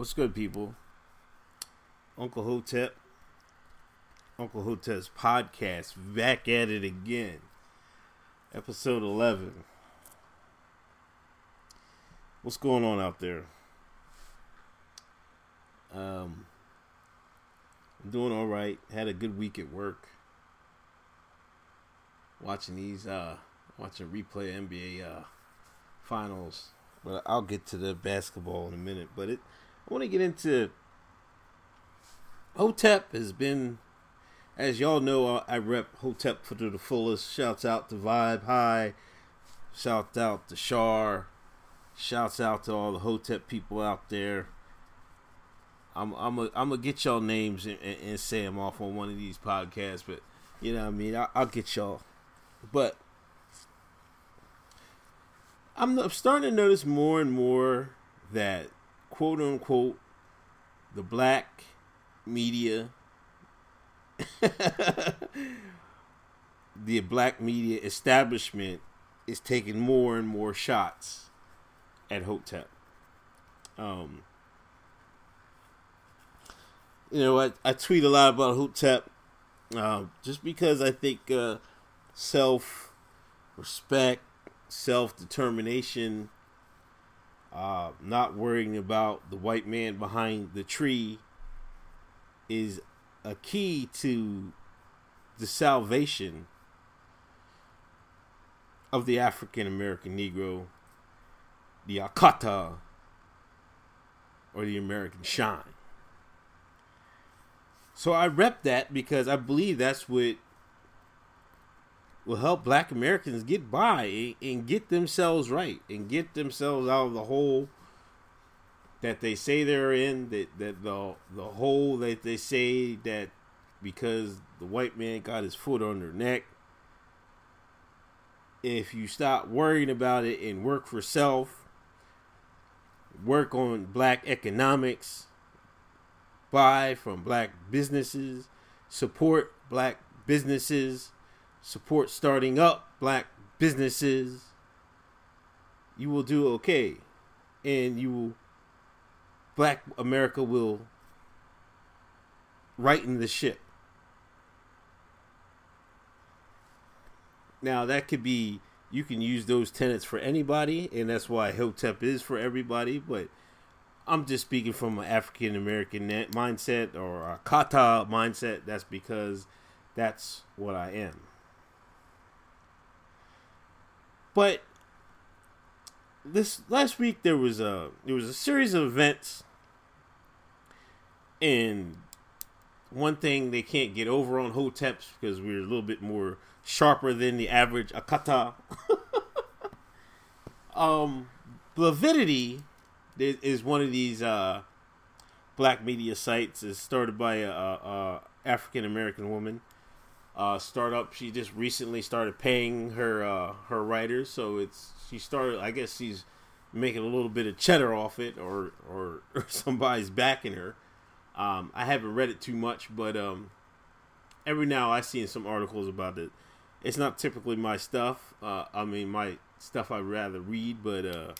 What's good, people? Uncle Hotep, Uncle Hotep's podcast, back at it again. Episode 11. What's going on out there? Um, I'm doing all right. Had a good week at work. Watching these, uh, watching replay NBA uh, finals. But I'll get to the basketball in a minute. But it, I want to get into Hotep has been, as y'all know, I rep Hotep for the fullest. Shouts out to Vibe High. Shouts out to Shar. Shouts out to all the Hotep people out there. I'm I'm a, I'm gonna get y'all names and, and, and, say them off on one of these podcasts, but you know what I mean. I, will get y'all, but I'm, I'm starting to notice more and more that quote unquote the black media the black media establishment is taking more and more shots at Hotep. Um, you know, I, I tweet a lot about Hotep uh, just because I think uh, self respect, self determination, uh, not worrying about the white man behind the tree is a key to the salvation of the African American Negro, the Akata, or the American Shine. So I rep that because I believe that's what will help black Americans get by and get themselves right and get themselves out of the hole that they say they're in that, that the the hole that they say that because the white man got his foot on their neck if you stop worrying about it and work for self work on black economics buy from black businesses support black businesses support starting up black businesses you will do okay and you will black America will righten the ship. Now that could be you can use those tenets for anybody, and that's why Hotep is for everybody. But I'm just speaking from an African American mindset or Akata mindset. That's because that's what I am. But this last week there was a there was a series of events and one thing they can't get over on Hoteps because we're a little bit more sharper than the average Akata. um, Blavidity is one of these uh, black media sites. It's started by a, a African American woman. Uh, startup. She just recently started paying her uh, her writers, so it's she started. I guess she's making a little bit of cheddar off it, or or, or somebody's backing her. Um, I haven't read it too much, but um, every now I see some articles about it. It's not typically my stuff. Uh, I mean, my stuff I'd rather read, but uh,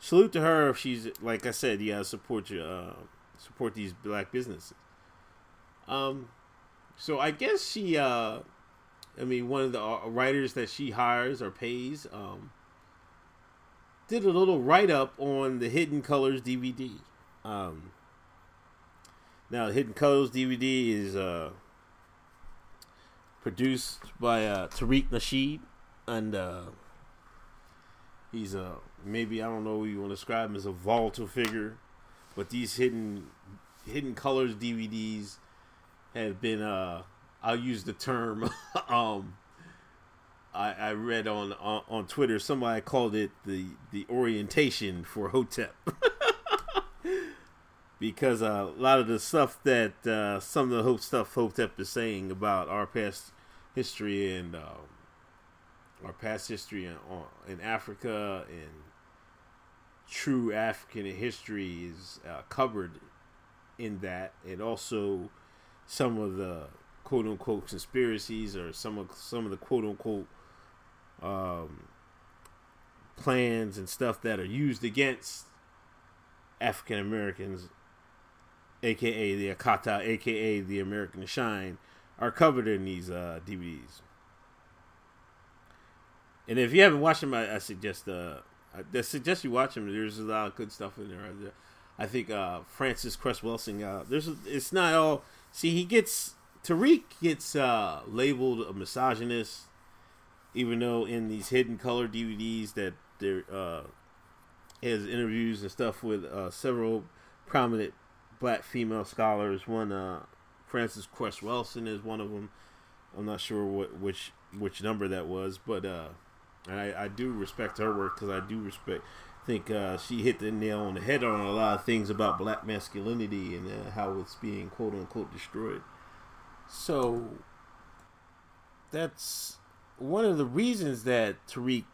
salute to her if she's like I said, yeah, support you, uh, support these black businesses. Um, so I guess she, uh, I mean, one of the uh, writers that she hires or pays, um, did a little write up on the Hidden Colors DVD. Um, now, Hidden Colors DVD is uh, produced by uh, Tariq Nasheed, and uh, he's a maybe I don't know you want to describe him as a volatile figure, but these hidden Hidden Colors DVDs have been uh, I'll use the term um, I, I read on, on on Twitter somebody called it the the orientation for Hotep. because uh, a lot of the stuff that uh, some of the hope stuff Hotep is saying about our past history and uh, our past history in, in Africa and true African history is uh, covered in that, and also some of the quote unquote conspiracies or some of some of the quote unquote um, plans and stuff that are used against African Americans, aka the Akata, aka the American Shine, are covered in these uh, DVDs. And if you haven't watched them, I, I suggest uh, I suggest you watch them. There's a lot of good stuff in there. I think uh, Frances Cress Welsing. Uh, there's it's not all. See, he gets Tariq gets uh, labeled a misogynist, even though in these hidden color DVDs that there uh, has interviews and stuff with uh, several prominent black female scholars. One, uh, Frances Cress Welsing is one of them. I'm not sure what which which number that was, but uh, I, I do respect her work because I do respect. Think uh, she hit the nail on the head on a lot of things about black masculinity and uh, how it's being quote unquote destroyed. So that's one of the reasons that Tariq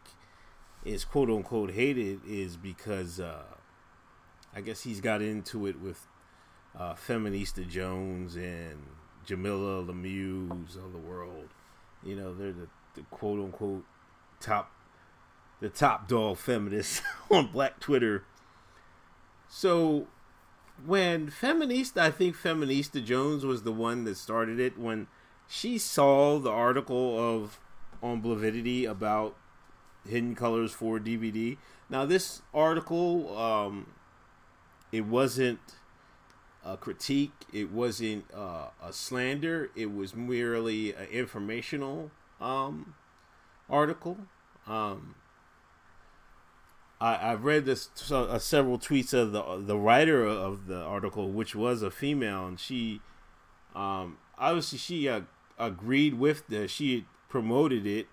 is quote unquote hated is because uh, I guess he's got into it with uh, Feminista Jones and Jamilah Lemieux of the world. You know, they're the, the quote unquote top the top dog feminist on Black Twitter. So when Feminista, I think Feminista Jones was the one that started it. When she saw the article of on Blavidity about Hidden Colors for DVD. Now this article, um, it wasn't a critique. It wasn't uh, a slander. It was merely an informational um, article. Um, I, I've read this uh, several tweets of the the writer of the article, which was a female, and she, um, obviously, she uh, agreed with the she promoted it,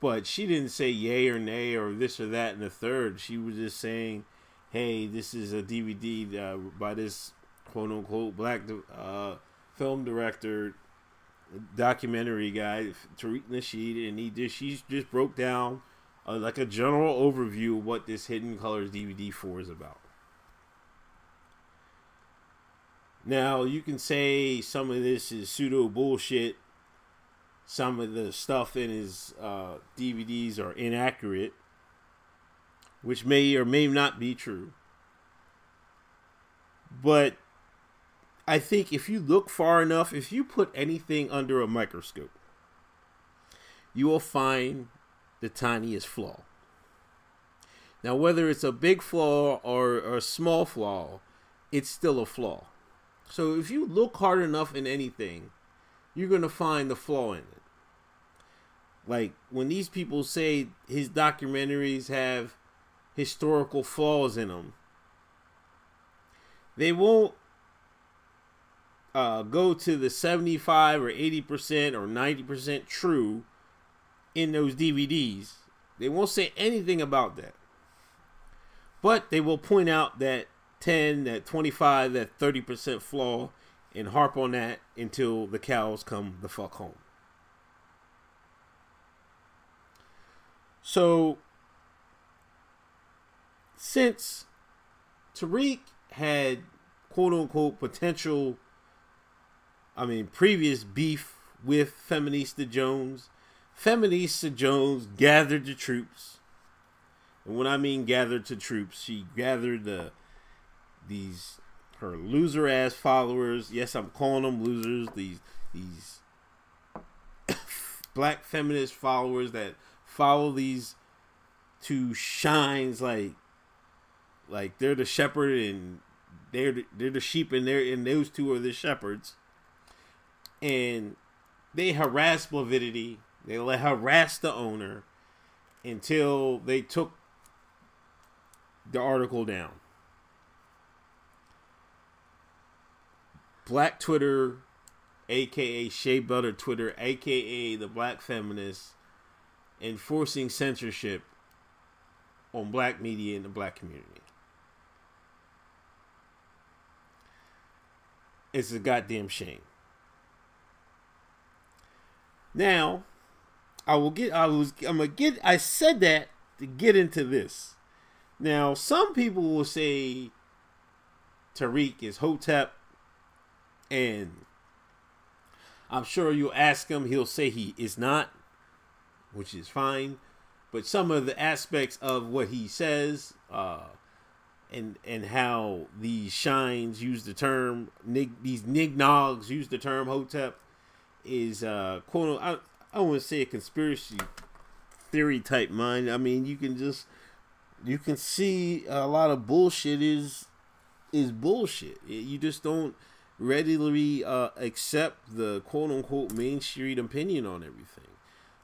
but she didn't say yay or nay or this or that and the third. She was just saying, "Hey, this is a DVD uh, by this quote unquote black uh, film director." documentary guy Tariq Nasheed, and he just she just broke down like a general overview of what this Hidden Colors DVD four is about. Now you can say some of this is pseudo bullshit. Some of the stuff in his uh, DVDs are inaccurate, which may or may not be true. But I think if you look far enough, if you put anything under a microscope, you will find the tiniest flaw. Now, whether it's a big flaw or, or a small flaw, it's still a flaw. So if you look hard enough in anything, you're going to find the flaw in it. Like when these people say his documentaries have historical flaws in them, they won't uh, go to the 75 or 80% or 90% true in those DVDs. They won't say anything about that. But they will point out that 10, that 25, that 30% flaw and harp on that until the cows come the fuck home. So, since Tariq had quote unquote potential I mean, previous beef with Feminista Jones. Feminista Jones gathered the troops. And when I mean gathered to troops, she gathered the these her loser ass followers. Yes, I'm calling them losers. These these black feminist followers that follow these two shines like like they're the shepherd and they're the, they're the sheep and they're and those two are the shepherds and they harass Blavidity. They harassed the owner until they took the article down. Black Twitter, aka Shea Butter Twitter, aka the Black Feminists, enforcing censorship on black media in the black community. It's a goddamn shame. Now, I will get. I was. I'm gonna get. I said that to get into this. Now, some people will say Tariq is Hotep, and I'm sure you'll ask him. He'll say he is not, which is fine. But some of the aspects of what he says, uh, and and how these shines use the term nig, these nignogs use the term hotep is uh quote I, I to say a conspiracy theory type mind. I mean, you can just you can see a lot of bullshit is is bullshit. You just don't readily uh, accept the quote unquote mainstream opinion on everything.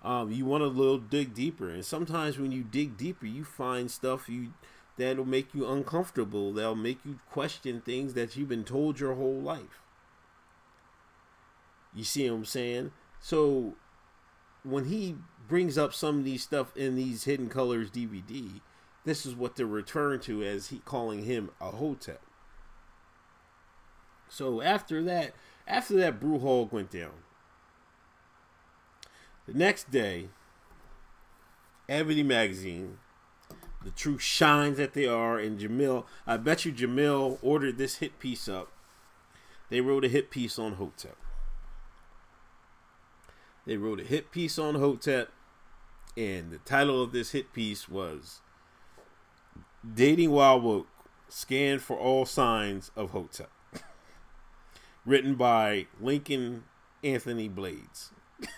Um, you want to little dig deeper, and sometimes when you dig deeper, you find stuff you that'll make you uncomfortable. That'll make you question things that you've been told your whole life. You see what I'm saying? So when he brings up some of these stuff in these Hidden Colors DVD, this is what they're referring to as he calling him a hotep. So after that, after that brew hog went down, the next day, Ebony Magazine, the true shines that they are, and Jamil, I bet you Jamil ordered this hit piece up. They wrote a hit piece on Hotep. They wrote a hit piece on Hotep, and the title of this hit piece was Dating While Woke Scan for All Signs of Hotep. Written by Lincoln Anthony Blades.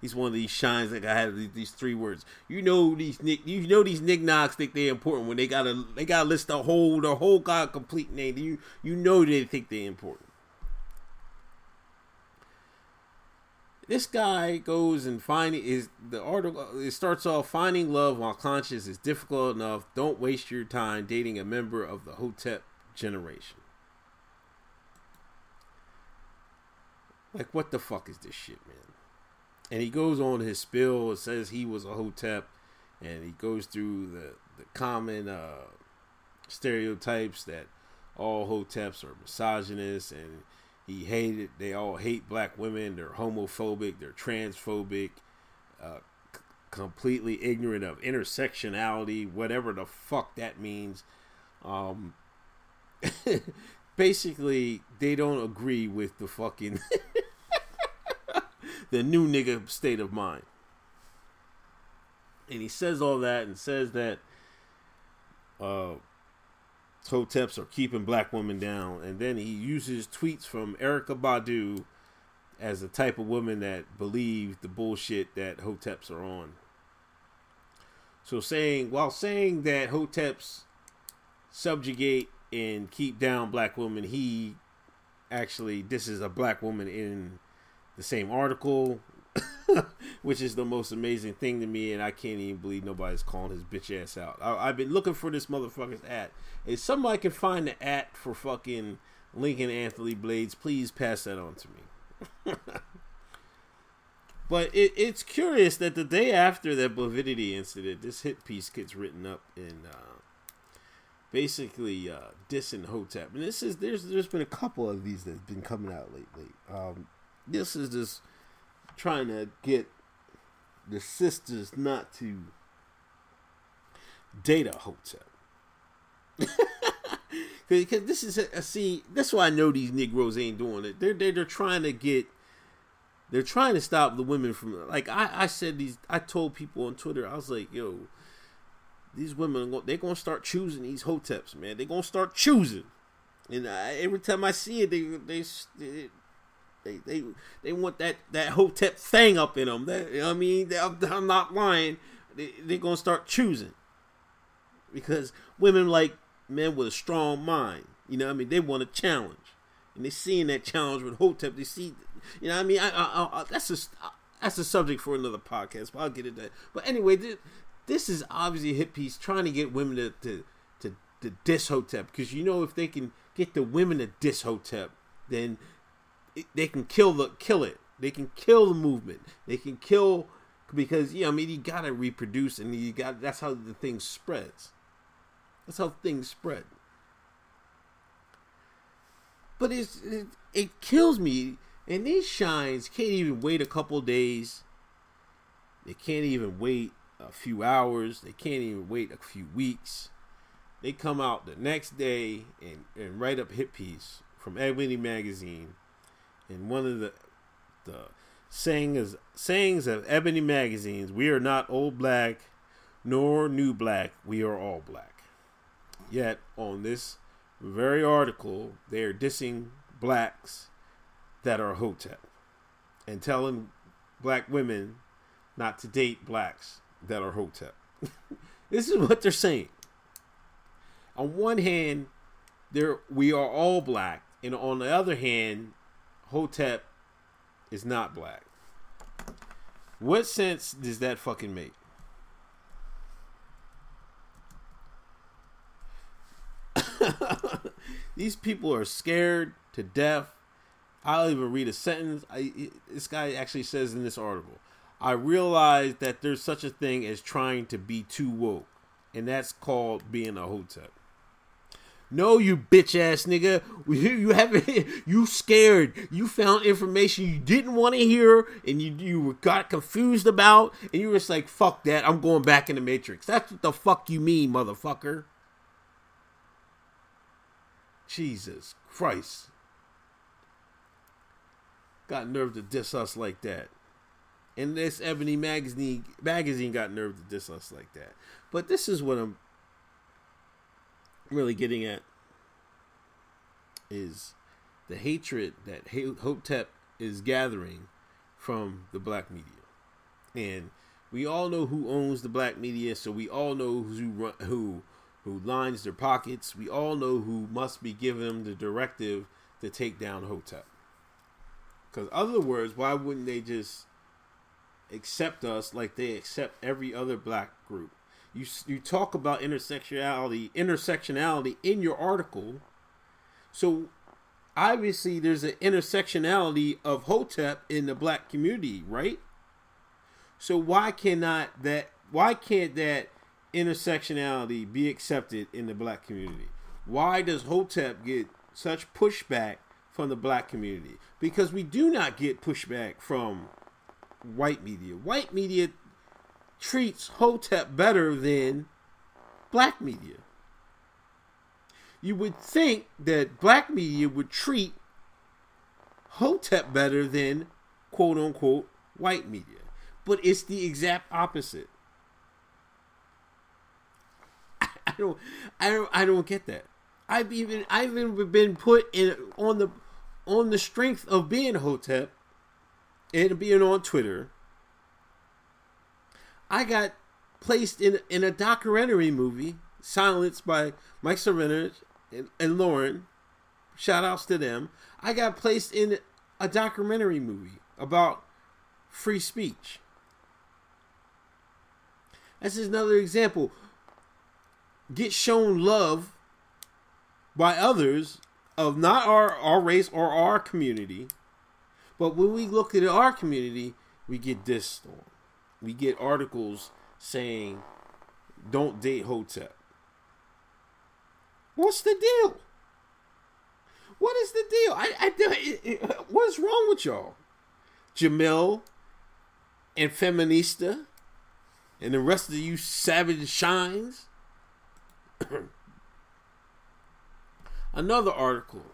He's one of these shines that I have these, three words. You know these nick, you know these knickknacks think they're important when they gotta they gotta list the whole the whole god complete name. You you know they think they're important. This guy goes and finding is the article. It starts off finding love while conscious is difficult enough. Don't waste your time dating a member of the Hotep generation. Like what the fuck is this shit, man? And he goes on his spill. Says he was a Hotep, and he goes through the the common uh, stereotypes that all Hoteps are misogynists and he hated. They all hate black women. They're homophobic. They're transphobic. Uh, c- completely ignorant of intersectionality, whatever the fuck that means. Um, basically, they don't agree with the fucking the new nigga state of mind. And he says all that and says that uh, Hoteps are keeping black women down. And then he uses tweets from Erykah Badu as the type of woman that believes the bullshit that Hoteps are on. So saying while saying that Hoteps subjugate and keep down black women, he actually this is a black woman in the same article which is the most amazing thing to me, and I can't even believe nobody's calling his bitch ass out. I, have been looking for this motherfucker's at. If somebody can find the at for fucking Lincoln Anthony Blades, please pass that on to me. but it, it's curious that the day after that Blavidity incident, this hit piece gets written up in uh, basically uh, dissing Hotep, and this is there's there's been a couple of these that've been coming out lately. Um, this is just trying to get the sisters not to date a hotel. Because this is a, see, that's why I know these Negroes ain't doing it. They're, they're they're trying to get, they're trying to stop the women from like I I said these. I told people on Twitter I was like, yo, these women they're gonna start choosing these hoteps, man. They're gonna start choosing, and I, every time I see it, they they, they they they they want that that hotep thing up in them. That, you know I mean, I'm, I'm not lying. They, they're gonna start choosing because women like men with a strong mind. You know, I mean, they want a challenge, and they seeing that challenge with hotep. They see, you know, I mean, I, I, I, that's a that's a subject for another podcast. But I'll get into that. But anyway, this, this is obviously a piece trying to get women to to to, to diss hotep because you know if they can get the women to diss hotep, then they can kill the kill it. They can kill the movement. They can kill because yeah, I mean you gotta reproduce and you got that's how the thing spreads. That's how things spread. But it's it, it kills me. And these shines can't even wait a couple days. They can't even wait a few hours. They can't even wait a few weeks. They come out the next day and, and write up hit piece from Ebony Magazine in one of the the sayings sayings of Ebony magazines, "We are not old black, nor new black. We are all black." Yet on this very article, they are dissing blacks that are Hotep and telling black women not to date blacks that are Hotep. this is what they're saying. On one hand, there we are all black, and on the other hand, Hotep is not black. What sense does that fucking make? These people are scared to death. I'll even read a sentence. I, this guy actually says in this article I realize that there's such a thing as trying to be too woke, and that's called being a hotep. No, you bitch ass nigga. You haven't. You scared. You found information you didn't want to hear, and you you got confused about, and you were just like, "Fuck that! I'm going back in the Matrix." That's what the fuck you mean, motherfucker. Jesus Christ. Got nerve to diss us like that. And this Ebony magazine magazine got nerve to diss us like that. But this is what I'm really getting at is the hatred that Hotep is gathering from the black media. And we all know who owns the black media, so we all know who who who lines their pockets. We all know who must be giving them the directive to take down Hotep. Because, other words, why wouldn't they just accept us like they accept every other black group? You you talk about intersectionality intersectionality in your article, so obviously there's an intersectionality of Hotep in the black community, right? So why cannot that why can't that intersectionality be accepted in the black community? Why does Hotep get such pushback from the black community? Because we do not get pushback from white media. White media treats Hotep better than black media. You would think that black media would treat Hotep better than quote unquote white media. But it's the exact opposite. I don't I don't I don't get that. I've even I've even been put in on the on the strength of being Hotep and being on Twitter I got placed in in a documentary movie, Silenced by Mike Cernovich and, and Lauren. Shout outs to them. I got placed in a documentary movie about free speech. This is another example. Get shown love by others of not our, our race or our community. But when we look at our community, we get dissed on we get articles saying don't date Hotep. What's the deal? What is the deal? I, I, what's wrong with y'all? Jamel and Feminista and the rest of you savage shines. Another article.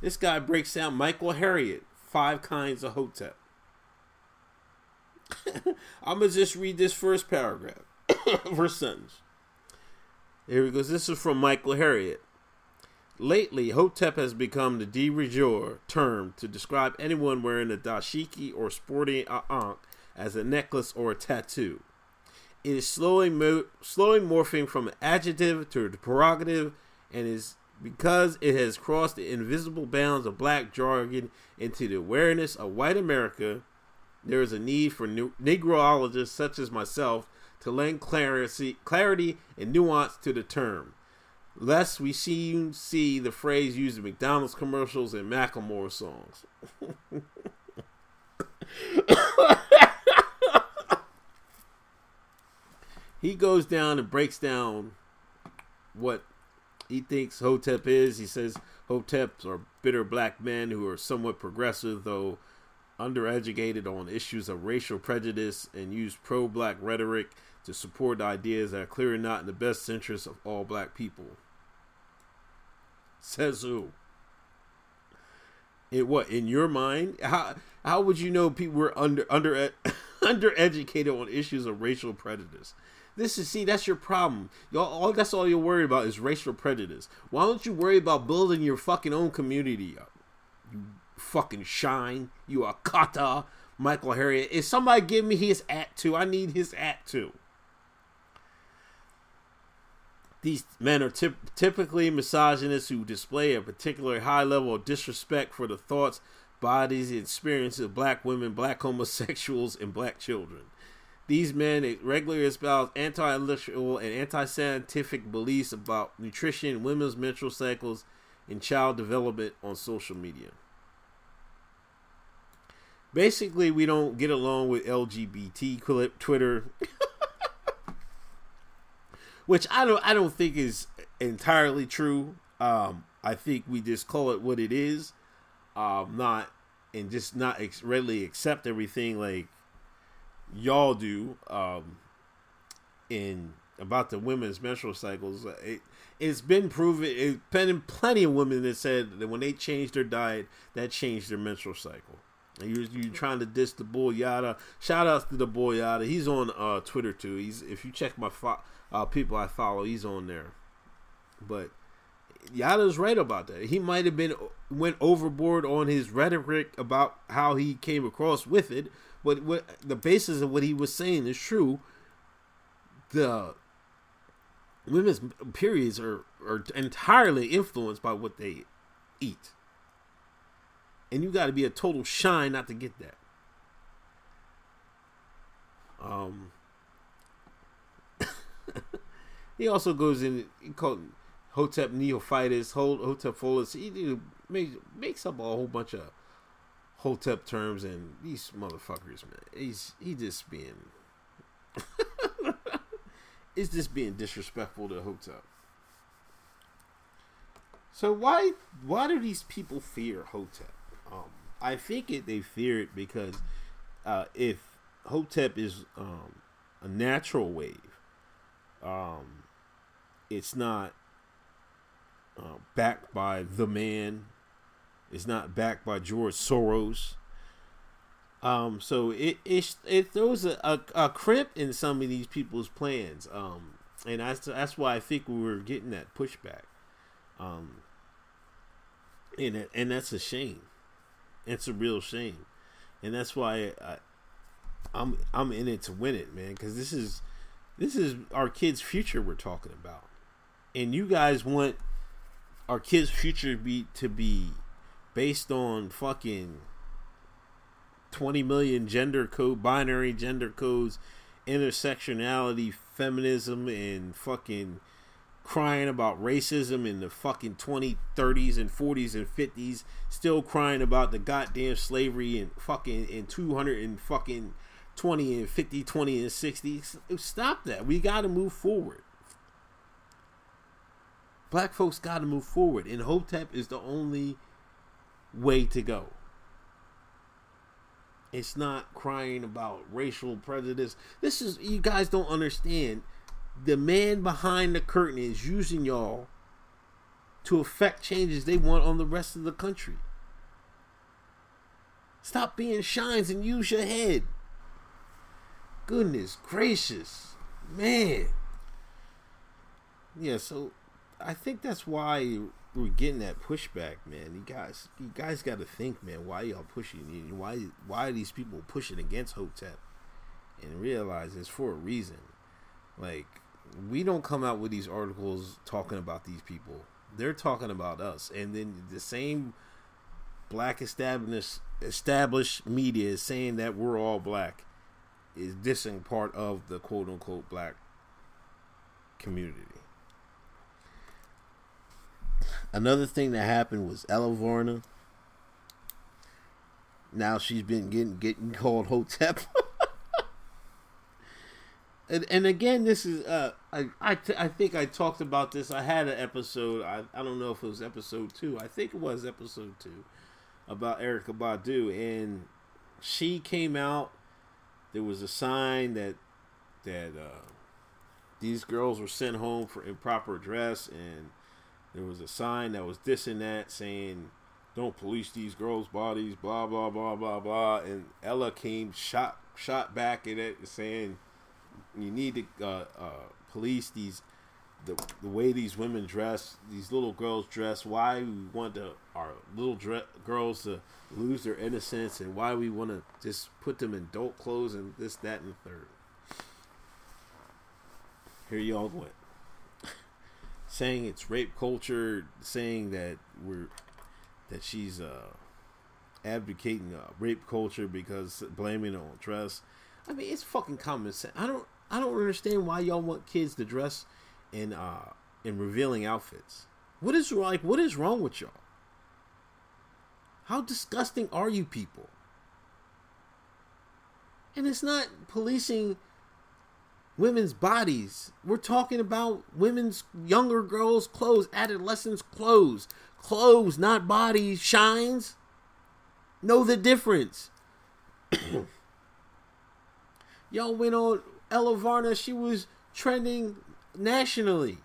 This guy breaks down Michael Harriot, five kinds of Hotep. I'm gonna just read this first paragraph, first sentence. Here he goes. This is from Michael Harriot. Lately, Hotep has become the de rigueur term to describe anyone wearing a dashiki or sporting a ankh as a necklace or a tattoo. It is slowly, mo- slowly morphing from an adjective to a prerogative and is because it has crossed the invisible bounds of black jargon into the awareness of white America there is a need for new, Negroologists such as myself to lend clarity, clarity and nuance to the term, lest we see, see the phrase used in McDonald's commercials and Macklemore songs. he goes down and breaks down what he thinks Hotep is. He says Hoteps are bitter black men who are somewhat progressive, though undereducated on issues of racial prejudice and use pro black rhetoric to support ideas that are clearly not in the best interest of all black people. Says who? In what in your mind? How how would you know people were under under undereducated on issues of racial prejudice? This is see, that's your problem. Y'all, all that's all you're worried about is racial prejudice. Why don't you worry about building your fucking own community up? You fucking shine. You are kata, Michael Harriot. If somebody give me his at too? I need his at too. These men are typ- typically misogynists who display a particular high level of disrespect for the thoughts, bodies, and experiences of black women, black homosexuals, and black children. These men regularly espouse anti-intellectual and anti-scientific beliefs about nutrition, women's menstrual cycles, and child development on social media. Basically, we don't get along with LGBT clip Twitter, which I don't I don't think is entirely true. Um, I think we just call it what it is, um, not and just not ex- readily accept everything like y'all do um, in about the women's menstrual cycles. It, it's been proven. It's been plenty of women that said that when they changed their diet, that changed their menstrual cycle. And you're, you're trying to diss the boy Yada. Shout out to the boy Yada. He's on uh, Twitter too. He's if you check my fo- uh, people I follow, he's on there. But Yada's right about that. He might have been went overboard on his rhetoric about how he came across with it, but what the basis of what he was saying is true. The women's periods are are entirely influenced by what they eat, and you got to be a total shine not to get that. Um, he also goes in. He called Hotep neophytus, Hotep folus. He makes makes up a whole bunch of Hotep terms and these motherfuckers, man. He's he just being it's just being disrespectful to Hotep. So why why do these people fear Hotep? Um, I think it they fear it because uh, if Hotep is um, a natural wave, um, it's not uh, backed by the man it's not backed by George Soros. Um, so it it, it throws a, a, a crimp in some of these people's plans. Um, and that's that's why I think we were getting that pushback. Um, and and that's a shame. It's a real shame, and that's why I, I'm I'm in it to win it, man. Because this is this is our kids' future we're talking about, and you guys want our kids' future be to be based on fucking 20 million gender code binary gender codes intersectionality feminism and fucking crying about racism in the fucking 20 30s and 40s and 50s still crying about the goddamn slavery and fucking in 200 and fucking 20 and 50 20 and 60 stop that we got to move forward black folks got to move forward and hotep is the only way to go. It's not crying about racial prejudice. This is you guys don't understand. The man behind the curtain is using y'all to affect changes they want on the rest of the country. Stop being shines and use your head. Goodness gracious. Man. Yeah, so I think that's why we're getting that pushback, man. You guys, you guys got to think, man. Why y'all pushing? Why, why are these people pushing against Hotep? And realize it's for a reason. Like we don't come out with these articles talking about these people. They're talking about us, and then the same black established established media is saying that we're all black is dissing part of the quote unquote black community. Another thing that happened was Elle Varner. Now she's been getting getting called Hotep. and, and again, this is uh, I I, t- I think I talked about this. I had an episode. I I don't know if it was episode two. I think it was episode two about Erykah Badu, and she came out. There was a sign that that uh, these girls were sent home for improper dress and there was a sign that was this and that saying, "Don't police these girls' bodies." Blah blah blah blah blah. And Ella came shot shot back at it saying, you need to uh, uh, police these the the way these women dress, these little girls dress. Why we want to, our little dre- girls to lose their innocence, and why we want to just put them in adult clothes and this, that, and the third. Here y'all went, saying it's rape culture, saying that we're that she's uh, advocating uh, rape culture because blaming on dress. I mean, it's fucking common sense. I don't I don't understand why y'all want kids to dress in uh in revealing outfits. What is like what is wrong with y'all? How disgusting are you people? And it's not policing women's bodies. We're talking about women's younger girls' clothes, adolescents' clothes. Clothes, not bodies, shines. Know the difference. Y'all went on Elle Varner, she was trending nationally.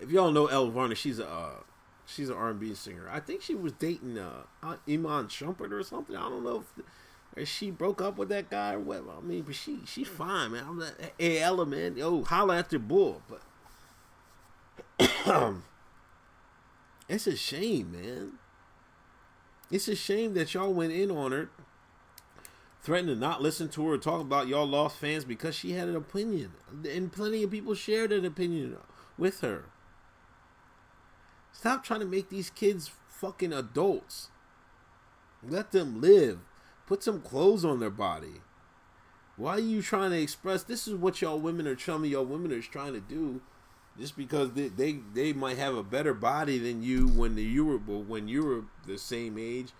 If y'all know Elle Varner, she's a uh, she's an R&B singer. I think she was dating uh, Iman Shumpert or something. I don't know if, if she broke up with that guy or what. I mean, but she she's fine, man. I'm like, hey Ella, man, yo, holla at your bull. But it's a shame, man. It's a shame that y'all went in on her threatened to not listen to her talk about y'all lost fans because she had an opinion. And plenty of people shared an opinion with her. Stop trying to make these kids fucking adults. Let them live. Put some clothes on their body. Why are you trying to express this is what y'all women are telling me y'all women are trying to do just because they, they, they might have a better body than you when the, you were when you were the same age.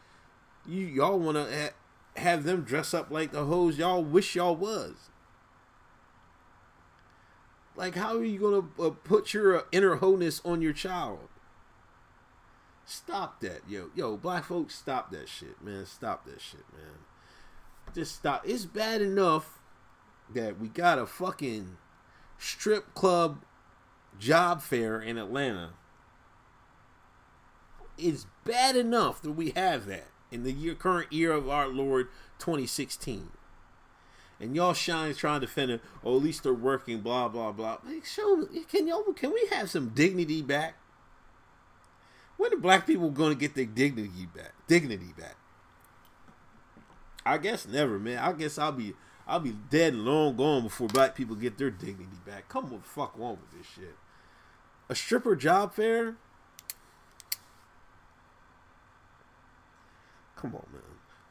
You y'all want to have them dress up like the hoes y'all wish y'all was. Like, how are you gonna uh, put your uh, inner wholeness on your child? Stop that, yo, yo, black folks, stop that shit, man. Stop that shit, man. Just stop. It's bad enough that we got a fucking strip club job fair in Atlanta. It's bad enough that we have that in the year current year of our Lord 2016. And y'all shine trying to defend it. Oh, at least they're working. Blah blah blah. Like, show can y'all can we have some dignity back? When are black people going to get their dignity back? Dignity back. I guess never, man. I guess I'll be I'll be dead and long gone before black people get their dignity back. Come on, fuck on with this shit. A stripper job fair? Come on, man.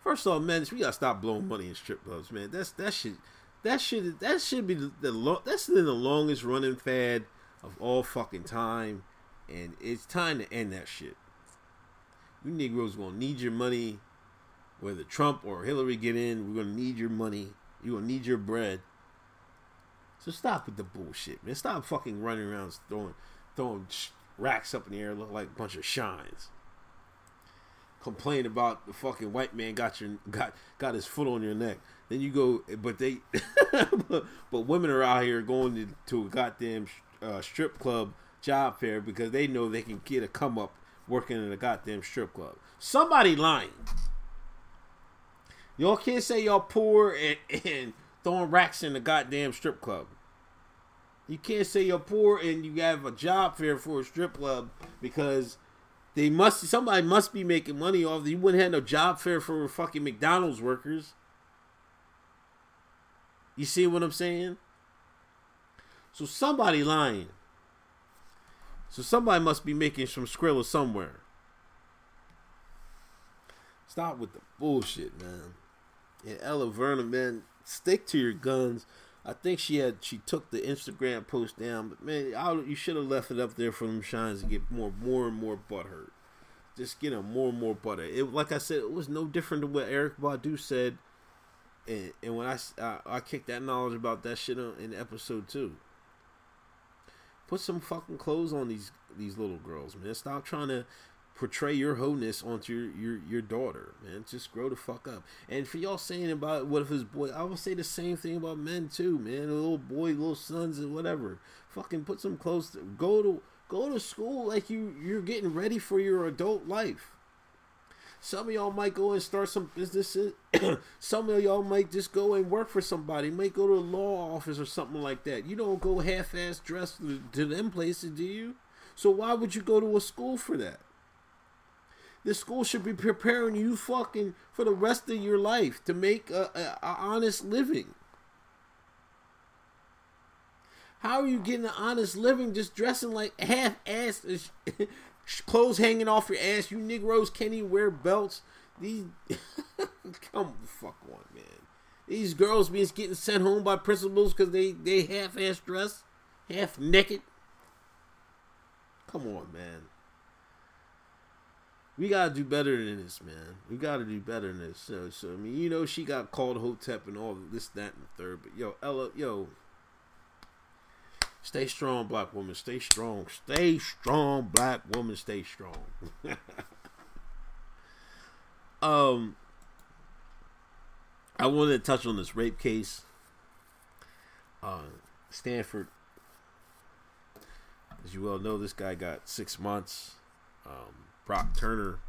First off, man, we gotta stop blowing money in strip clubs, man. That's that should that should that should be the, the lo- that's been the longest running fad of all fucking time, and it's time to end that shit. You Negroes gonna need your money, whether Trump or Hillary get in. We're gonna need your money. You're gonna need your bread. So stop with the bullshit, man. Stop fucking running around throwing throwing racks up in the air, look like a bunch of shines complain about the fucking white man got your got got his foot on your neck. Then you go, but they, but, women are out here going to, to a goddamn uh, strip club job fair because they know they can get a come up working in a goddamn strip club. Somebody lying. Y'all can't say y'all poor and, and throwing racks in the goddamn strip club. You can't say you're poor and you have a job fair for a strip club because they must somebody must be making money off. You wouldn't have no job fair for fucking McDonald's workers. You see what I'm saying? So somebody lying. So somebody must be making some skrilla somewhere. Stop with the bullshit, man. And Elle Varner, man, stick to your guns. I think she had she took the Instagram post down, but man, I, you should have left it up there for them shines to get more more and more butthurt. Just get them more and more butter. It like I said, it was no different than what Erykah Badu said, and, and when I, I I kicked that knowledge about that shit on, in episode two. Put some fucking clothes on these these little girls, man. Stop trying to portray your wholeness onto your, your your daughter, man. Just grow the fuck up. And for y'all saying about what if his boy, I would say the same thing about men too, man. A little boy, little sons, and whatever. Fucking put some clothes. To, go to go to school like you you're getting ready for your adult life. Some of y'all might go and start some businesses. some of y'all might just go and work for somebody. Might go to a law office or something like that. You don't go half-ass dressed to them places, do you? So why would you go to a school for that? The school should be preparing you fucking for the rest of your life to make a, a, a honest living. How are you getting an honest living just dressing like half ass clothes hanging off your ass? You Negroes can't even wear belts. These come the fuck on, man. These girls be getting sent home by principals because they they half ass dressed, half naked. Come on, man. We gotta do better than this, man. We gotta do better than this. So, so I mean, you know, she got called Hotep and all this, that, and the third. But yo, Ella, yo, Stay strong, black woman. Stay strong. Stay strong, black woman. Stay strong. um, I wanted to touch on this rape case. Uh, Stanford, as you well know, this guy got six months. Um, Brock Turner,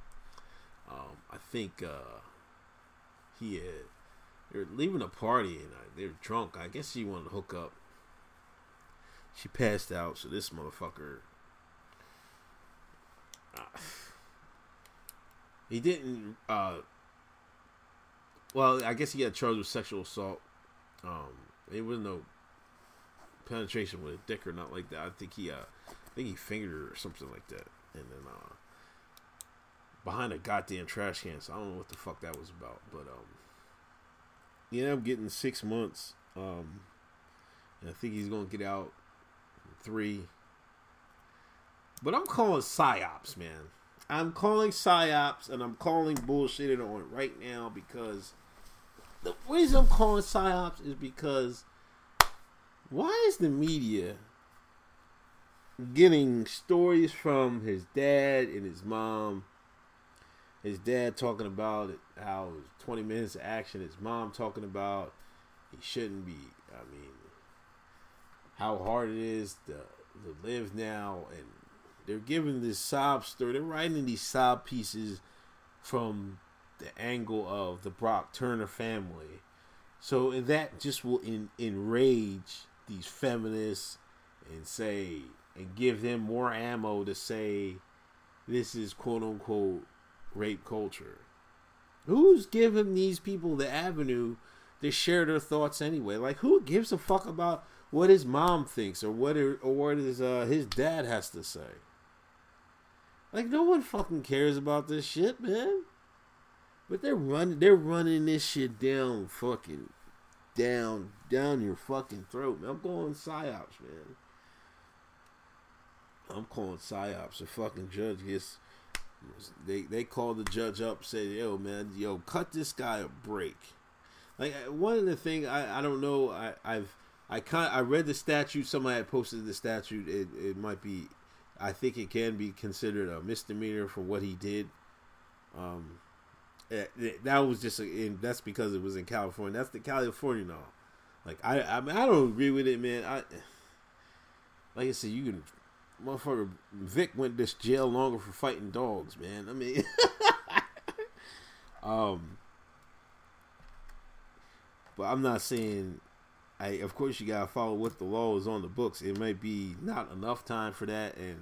um, I think uh, he had. They were leaving a party and uh, they were drunk. I guess he wanted to hook up she passed out, so this motherfucker. Uh, he didn't. Uh, well, I guess he got charged with sexual assault. Um, it was no penetration with a dick or not like that. I think he, uh, I think he fingered her or something like that, and then uh, behind a goddamn trash can. So I don't know what the fuck that was about, but um, yeah, I'm getting six months. Um, and I think he's gonna get out three. But I'm calling psyops, man. I'm calling psyops, and I'm calling bullshitting on it right now because the reason I'm calling psyops is because why is the media getting stories from his dad and his mom? His dad talking about it, how it was 20 minutes of action. His mom talking about he shouldn't be. I mean, how hard it is to, to live now, and they're giving this sob story. They're writing these sob pieces from the angle of the Brock Turner family. So that just will in, enrage these feminists and say and give them more ammo to say this is quote unquote rape culture. Who's giving these people the avenue to share their thoughts anyway? Like who gives a fuck about what his mom thinks or what or what his uh, his dad has to say. Like no one fucking cares about this shit, man. But they're running they're running this shit down fucking down down your fucking throat, man. I'm going psyops, man. I'm calling psyops. A fucking judge gets they they call the judge up, say, "Yo, man, yo, cut this guy a break." Like one of the things I I don't know I I've I kind I read the statute. Somebody had posted the statute. It it might be. I think it can be considered a misdemeanor for what he did. Um, eh, it, that was just a, that's because it was in California. That's the California law. Like I I, mean, I don't agree with it, man. I like I said, you can motherfucker Vick went this jail longer for fighting dogs, man. I mean, um, but I'm not saying I, of course, you gotta follow what the law is on the books. It might be not enough time for that, and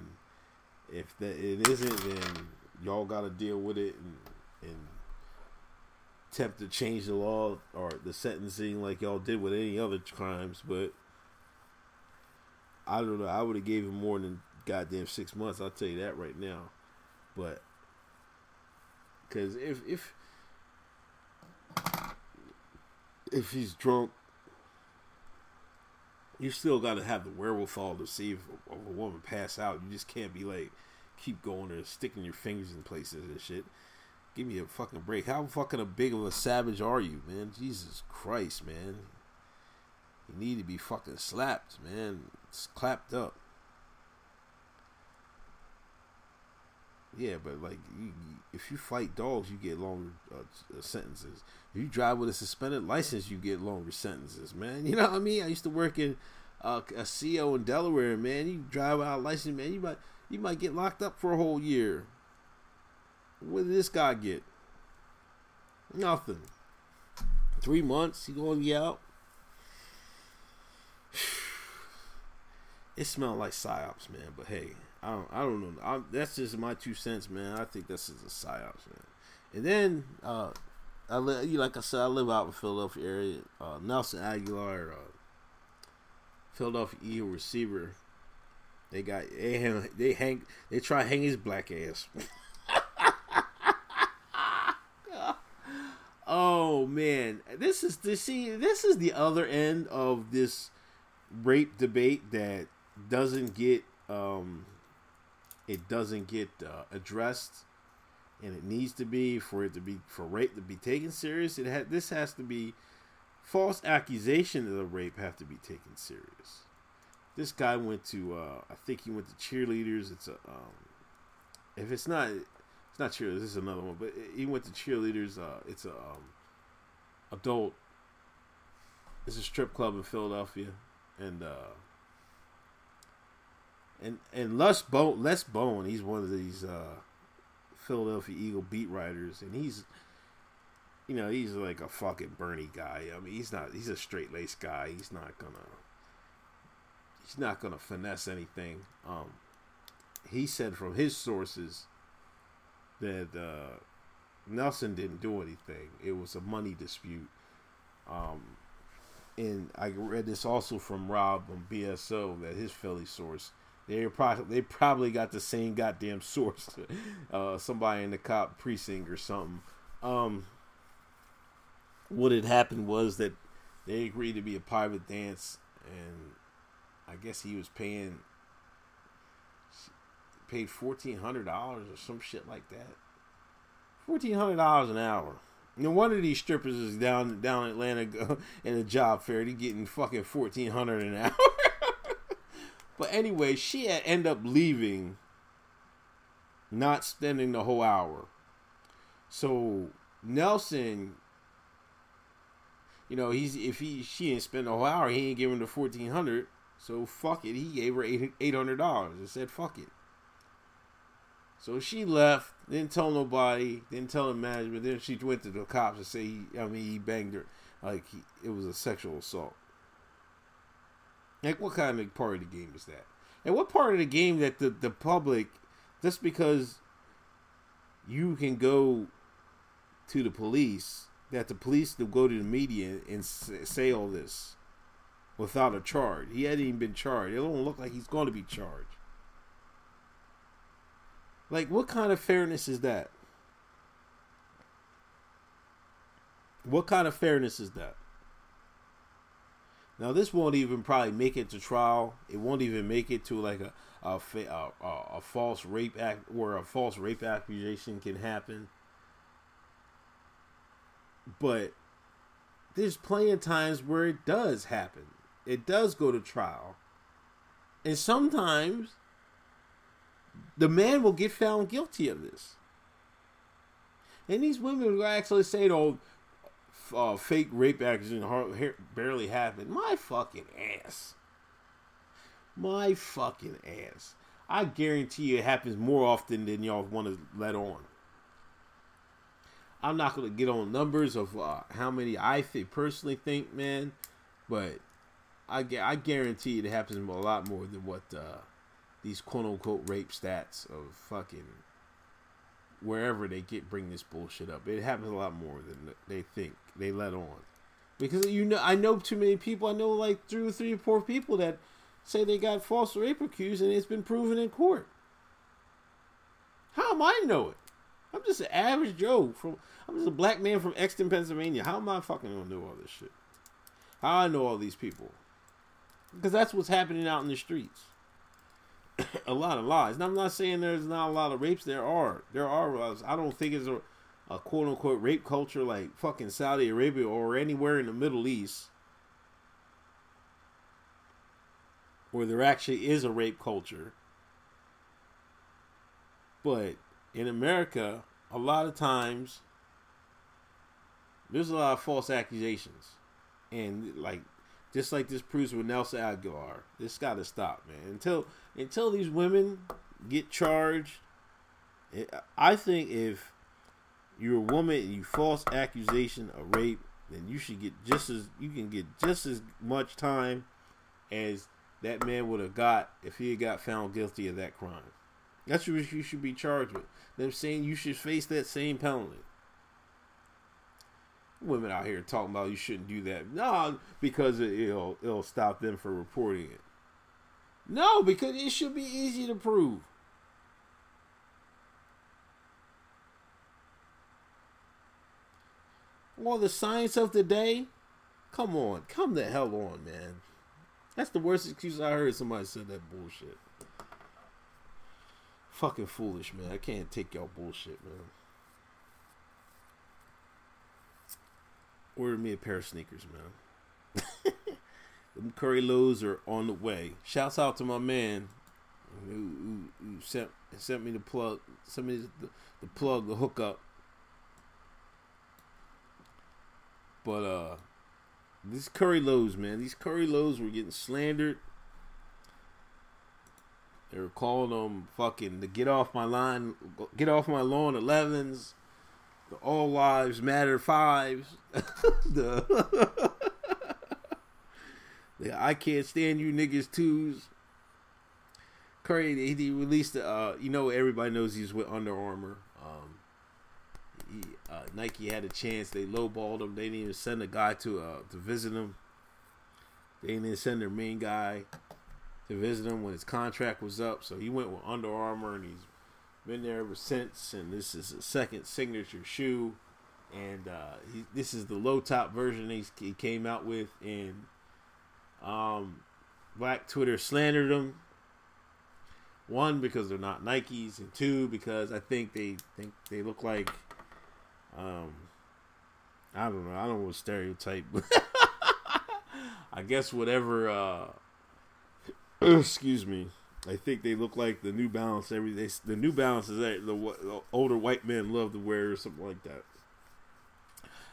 if that it isn't, then y'all gotta deal with it and, and attempt to change the law or the sentencing like y'all did with any other crimes. But I don't know. I would have gave him more than goddamn six months. I'll tell you that right now. But because if if if he's drunk you still got to have the wherewithal to see if a, woman pass out. You just can't be like keep going and sticking your fingers in places and shit. Give me a fucking break. How fucking a big of a savage are you, man? Jesus Christ, man. You need to be fucking slapped, man. It's clapped up. Yeah, but like, you, if you fight dogs, you get longer uh, sentences. If you drive with a suspended license, you get longer sentences, man. You know what I mean? I used to work in uh, a CO in Delaware, man. You drive without a license, man. You might you might get locked up for a whole year. What did this guy get? Nothing. Three months, he gonna be out. It smelled like psyops, man. But hey, I don't, I don't know. I, that's just my two cents, man. I think this is a psyops, man. And then, uh, I live, like I said, I live out in Philadelphia area. Uh, Nelson Agholor, uh, Philadelphia Eagle receiver. They got they hang, they hang they try hang his black ass. oh man, this is the see this is the other end of this rape debate that doesn't get um it doesn't get uh, addressed and it needs to be for it to be for rape to be taken serious. It had this has to be false accusation of rape have to be taken serious. This guy went to uh i think he went to cheerleaders. It's a um if it's not it's not cheerleaders this is another one but he went to cheerleaders uh it's a um adult. It's a strip club in philadelphia and uh and and Les Bowen, Les Bowen, he's one of these uh, Philadelphia Eagle beat writers, and he's, you know, he's like a fucking Bernie guy. I mean, he's not. He's a straight laced guy. He's not gonna. He's not gonna finesse anything. Um, he said from his sources that uh, Nelson didn't do anything. It was a money dispute. Um, and I read this also from Rob on BSO that his Philly source they probably they probably got the same goddamn source, uh, somebody in the cop precinct or something. Um, what had happened was that they agreed to be a private dance, and I guess he was paying paid fourteen hundred dollars or some shit like that. Fourteen hundred dollars an hour. Know, one of these strippers is down down in Atlanta in a job fair. He getting fucking fourteen hundred an hour. But anyway, she had end up leaving, not spending the whole hour. So Nelson, you know, he's if he she didn't spend the whole hour, he ain't giving the fourteen hundred. So fuck it, he gave her eight hundred dollars and said fuck it. So she left, didn't tell nobody, didn't tell the management. Then she went to the cops and say, he, I mean, he banged her, like he, it was a sexual assault. Like, what kind of part of the game is that? And what part of the game that the, the public, just because you can go to the police, that the police will go to the media and say all this without a charge. He hadn't even been charged. It don't look like he's going to be charged. Like, what kind of fairness is that? What kind of fairness is that? Now this won't even probably make it to trial. It won't even make it to like a a, a, a, false rape act where a false rape accusation can happen. But there's plenty of times where it does happen. It does go to trial. And sometimes the man will get found guilty of this. And these women will actually say, oh, uh, fake rape accusation barely happened. My fucking ass. My fucking ass. I guarantee you it happens more often than y'all want to let on. I'm not going to get on numbers of uh, how many I think, personally think, man, but I, I guarantee it happens a lot more than what uh, these quote unquote rape stats of fucking wherever they get bring this bullshit up. It happens a lot more than they think. They let on because you know I know too many people. I know like three or three or four people that say they got false rape accused and it's been proven in court. How am I know it? I'm just an average Joe from. I'm just a black man from Exton, Pennsylvania. How am I fucking gonna know all this shit? How I know all these people? Because that's what's happening out in the streets. a lot of lies. And I'm not saying there's not a lot of rapes. There are. There are. Uh, I don't think it's a, a quote unquote rape culture like fucking Saudi Arabia or anywhere in the Middle East where there actually is a rape culture. But in America, a lot of times there's a lot of false accusations. And like just like this proves with Nelson Agholor, this got to stop, man. Until until these women get charged, I think if you're a woman and you false accusation of rape, then you should get just as you can get just as much time as that man would have got if he had got found guilty of that crime. That's what you should be charged with. Them saying you should face that same penalty. Women out here talking about you shouldn't do that. No, because it'll it'll stop them from reporting it. No, because it should be easy to prove. All the science of the day. Come on, come the hell on, man. That's the worst excuse I heard somebody said that bullshit. Fucking foolish, man. I can't take y'all bullshit, man. Order me a pair of sneakers, man. Them curry lows are on the way. Shouts out to my man who, who, who sent sent me the plug, sent me the, the plug, the hookup. But uh, these curry lows, man, these curry lows were getting slandered. They were calling them fucking the get off my line, get off my lawn 11s, the all lives matter fives, the the I can't stand you niggas twos. Curry he, released uh you know everybody knows he's with Under Armour. Um, he, uh, Nike had a chance. They lowballed him. They didn't even send a guy to uh to visit him. They didn't even send their main guy to visit him when his contract was up. So he went with Under Armour and he's been there ever since. And this is his second signature shoe. And uh, he, this is the low top version he, he came out with. And um, Black Twitter slandered them. One because they're not Nikes, and two because I think they think they look like um, I don't know. I don't know what stereotype. I guess whatever. Uh, excuse me. I think they look like the New Balance. Every they, the New Balances that the, the older white men love to wear, or something like that.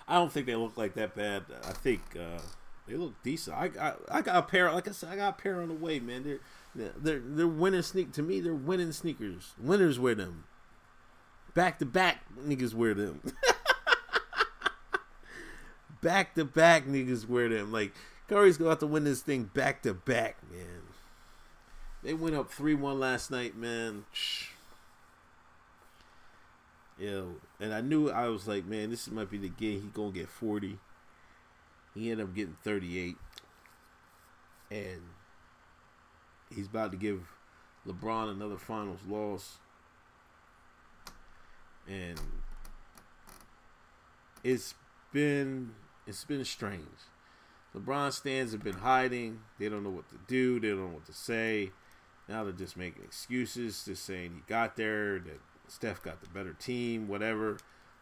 I don't think they look like that bad. I think uh, they look decent. I, I I got a pair. Like I said, I got a pair on the way, man. They're they're they're winning sneak. To me, they're winning sneakers. Winners wear them. Back to back, niggas wear them. back to back, niggas wear them. Like Curry's going to have to win this thing back to back, man. They went up three one last night, man. Yo, and I knew I was like, man, this might be the game. He gonna get forty. He ended up getting thirty eight, and he's about to give LeBron another finals loss. And it's been it's been strange. LeBron stands have been hiding. They don't know what to do. They don't know what to say. Now they're just making excuses, just saying he got there, that Steph got the better team, whatever.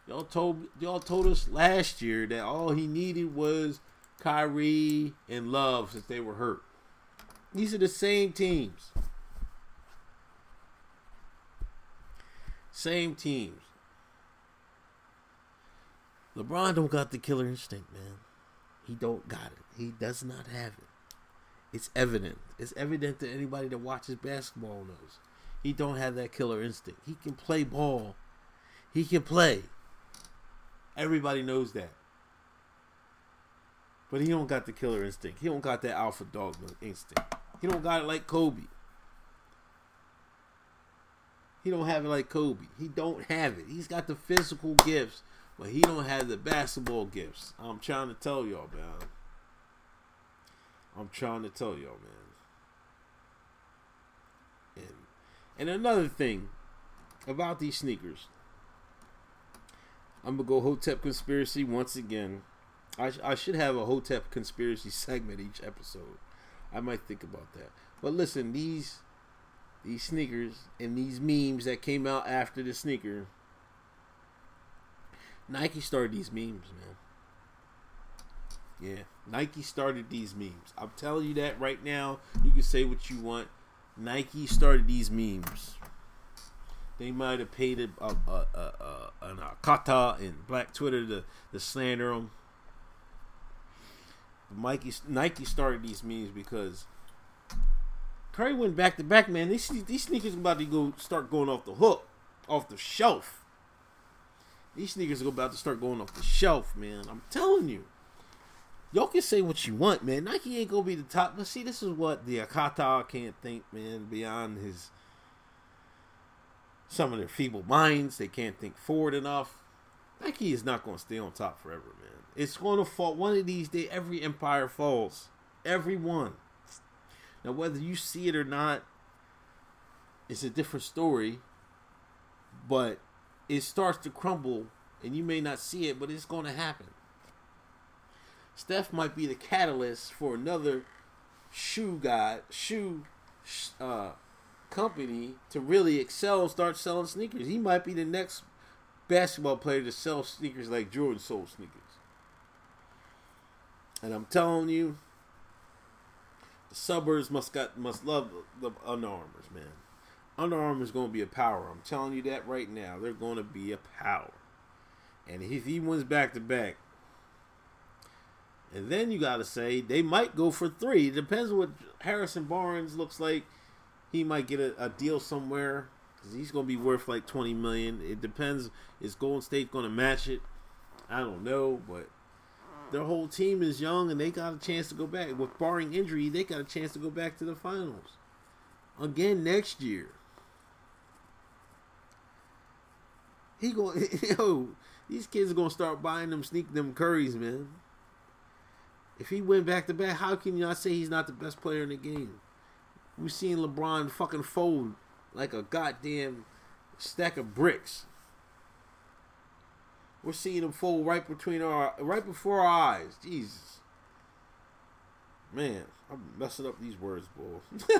Y'all told y'all told us last year that all he needed was Kyrie and Love since they were hurt. These are the same teams. Same teams. LeBron don't got the killer instinct, man. He don't got it. He does not have it. It's evident. It's evident to anybody that watches basketball knows. He don't have that killer instinct. He can play ball. He can play. Everybody knows that. But he don't got the killer instinct. He don't got that alpha dog instinct. He don't got it like Kobe. He don't have it like Kobe. He don't have it. He's got the physical gifts, but he don't have the basketball gifts. I'm trying to tell y'all, man. I'm trying to tell y'all, man. And and another thing about these sneakers. I'm gonna go Hotep conspiracy once again. I, sh- I should have a Hotep conspiracy segment each episode. I might think about that. But listen, these these sneakers and these memes that came out after the sneaker. Nike started these memes, man. Yeah, Nike started these memes. I'm telling you that right now. You can say what you want. Nike started these memes. They might have paid a, a, a, a, an Akata and Black Twitter to, to slander them. Mikey, Nike started these memes because Curry went back to back, man. These, these sneakers about to go start going off the hook, off the shelf. These sneakers are about to start going off the shelf, man. I'm telling you. Y'all can say what you want, man. Nike ain't gonna be the top. But see, this is what the Akata can't think, man. Beyond his some of their feeble minds, they can't think forward enough. Nike is not gonna stay on top forever, man. It's gonna fall one of these days. Every empire falls. Every one. Now, whether you see it or not, it's a different story. But it starts to crumble, and you may not see it, but it's to happen. Steph might be the catalyst for another shoe guy, shoe uh, company to really excel and start selling sneakers. He might be the next basketball player to sell sneakers like Jordan sold sneakers. And I'm telling you, the suburbs must got must love the, the Under Armours, man. Under Armour is going to be a power. I'm telling you that right now. They're going to be a power. And if he wins back to back, and then you got to say they might go for three. It depends what Harrison Barnes looks like. He might get a, a deal somewhere because he's going to be worth like twenty million. It depends. Is Golden State going to match it? I don't know, but their whole team is young and they got a chance to go back. With barring injury, they got a chance to go back to the finals again next year. He go yo, these kids are gonna start buying them sneak them curries, man. If he went back to back, how can you not say he's not the best player in the game? We've seen LeBron fucking fold like a goddamn stack of bricks. We're seeing him fold right between our right before our eyes. Jesus. Man, I'm messing up these words, boy.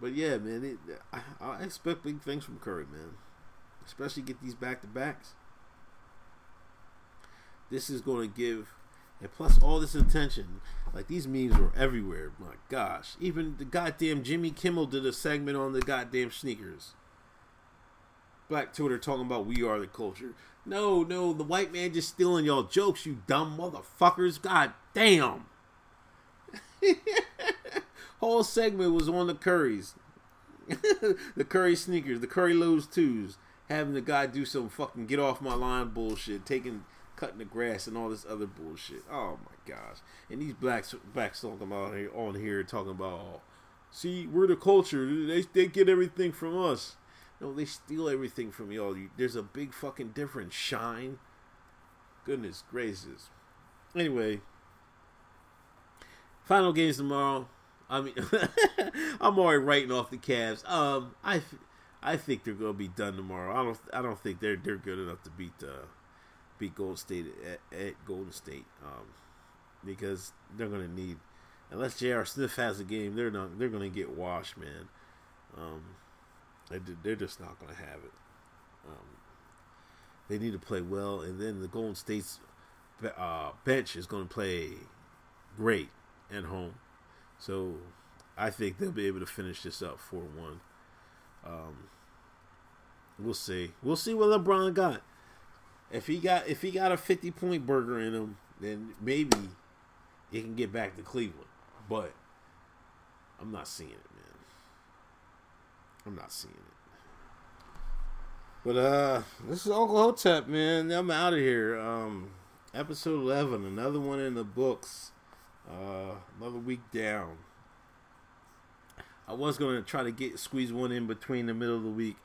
but yeah, man, it, I, I expect big things from Curry, man. Especially get these back to backs. This is going to give, and plus all this attention. Like these memes were everywhere. My gosh, even the goddamn Jimmy Kimmel did a segment on the goddamn sneakers. Black Twitter talking about we are the culture. No, no, the white man just stealing y'all jokes, you dumb motherfuckers. God damn. Whole segment was on the Currys. the Curry sneakers, the Curry Lows twos, having the guy do some fucking get off my line bullshit, taking cutting the grass and all this other bullshit. Oh my gosh. And these blacks blacks talking about here on here talking about oh, see, we're the culture. They they get everything from us. No, they steal everything from y'all. There's a big fucking difference. Shine. Goodness gracious. Anyway, final games tomorrow. I mean, I'm already writing off the Cavs. Um, I, I think they're gonna be done tomorrow. I don't, I don't think they're they're good enough to beat uh, beat Golden State at, at Golden State. Um, because they're gonna need, unless J.R. Smith has a game, they're not. They're gonna get washed, man. Um, they're just not going to have it. Um, they need to play well, and then the Golden State's uh, bench is going to play great at home. So I think they'll be able to finish this up 4 1. Um, we'll see. We'll see what LeBron got. If he got if he got a 50 point burger in him, then maybe he can get back to Cleveland. But I'm not seeing it. Man. I'm not seeing it. But uh this is Uncle Hotep, man. I'm out of here. Um episode eleven, another one in the books. Uh another week down. I was gonna try to get squeeze one in between the middle of the week.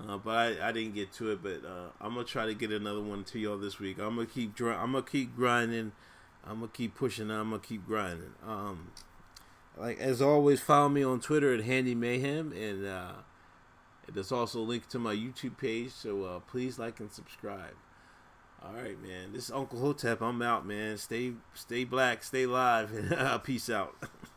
Uh, but I, I didn't get to it. But uh, I'm gonna try to get another one to y'all this week. I'm gonna keep I'm gonna keep grinding. I'm gonna keep pushing. I'm gonna keep grinding. Um, like as always, follow me on Twitter at Handy Mayhem, and uh, there's also a link to my YouTube page. So uh, please like and subscribe. All right, man. This is Uncle Hotep. I'm out, man. Stay, stay black, stay live, and peace out.